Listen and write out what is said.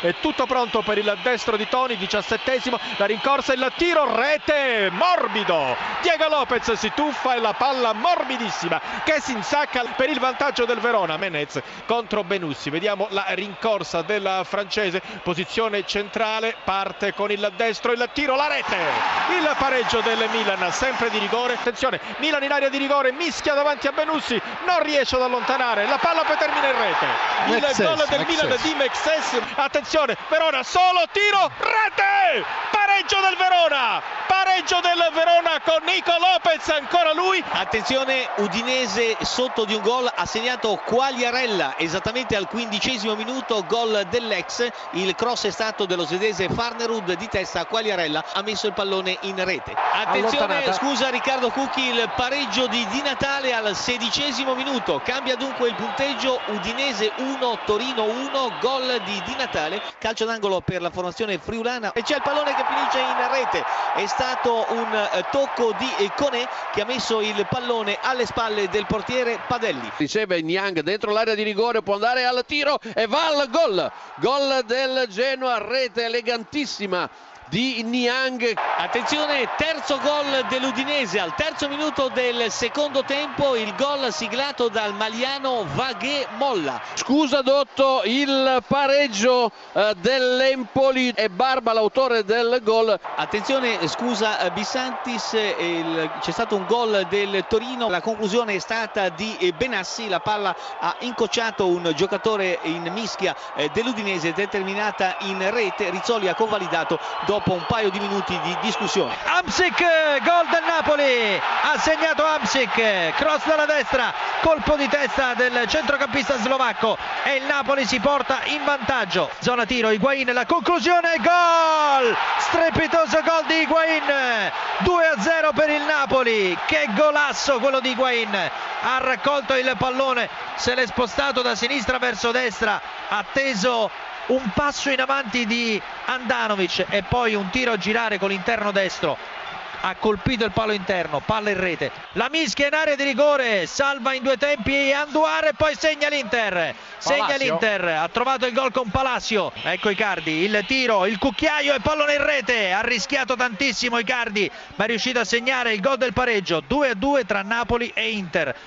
È tutto pronto per il destro di Toni, diciassettesimo, la rincorsa e il tiro, rete, morbido. Diego Lopez si tuffa e la palla morbidissima che si insacca per il vantaggio del Verona. Menez contro Benussi. Vediamo la rincorsa della francese, posizione centrale, parte con il destro, il tiro, la rete. Il pareggio del Milan, sempre di rigore. Attenzione, Milan in area di rigore, mischia davanti a Benussi, non riesce ad allontanare, la palla poi termina in rete. Il Mexes, gol del Mexes. Milan di Mexes. Attenzione, Verona solo tiro, rete! Pareggio del Verona! Pareggio del Verona con Nico Lopez, ancora lui. Attenzione, Udinese sotto di un gol ha segnato Quagliarella esattamente al quindicesimo minuto, gol dell'ex. Il cross è stato dello svedese Farnerud di testa, Quagliarella ha messo il pallone in rete. Attenzione, scusa Riccardo Cucchi, il pareggio di Di Natale al sedicesimo minuto. Cambia dunque il punteggio, Udinese 1, Torino 1, gol di Di Natale. Calcio d'angolo per la formazione friulana e c'è il pallone che finisce in rete. È stato un eh, tocco di eh, Conè che ha messo il pallone alle spalle del portiere Padelli. Riceve Niang dentro l'area di rigore, può andare al tiro e va al gol. Gol del Genoa, rete elegantissima di Niang. Attenzione, terzo gol dell'Udinese al terzo minuto del secondo tempo, il gol siglato dal maliano Vaghe Molla. Scusa Dotto, il pareggio eh, dell'Empoli e Barba l'autore del gol. Attenzione, scusa eh, Bisantis, eh, il- c'è stato un gol del Torino, la conclusione è stata di Benassi, la palla ha incocciato un giocatore in mischia eh, dell'Udinese determinata in rete, Rizzoli ha convalidato dopo un paio di minuti di discussione. Amsic, gol del Napoli, ha segnato Amsic, cross dalla destra, colpo di testa del centrocampista slovacco. E il Napoli si porta in vantaggio. Zona tiro, Higuain, la conclusione, gol! Strepitoso gol di Higuain, 2-0 per il Napoli, che golasso quello di Higuain! Ha raccolto il pallone, se l'è spostato da sinistra verso destra, ha teso un passo in avanti di Andanovic e poi un tiro a girare con l'interno destro ha colpito il palo interno, palla in rete. La mischia in area di rigore, salva in due tempi Anduare e poi segna l'Inter. Segna Palacio. l'Inter, ha trovato il gol con Palacio. Ecco Icardi, il tiro, il cucchiaio e pallone in rete. Ha rischiato tantissimo Icardi, ma è riuscito a segnare il gol del pareggio 2-2 tra Napoli e Inter.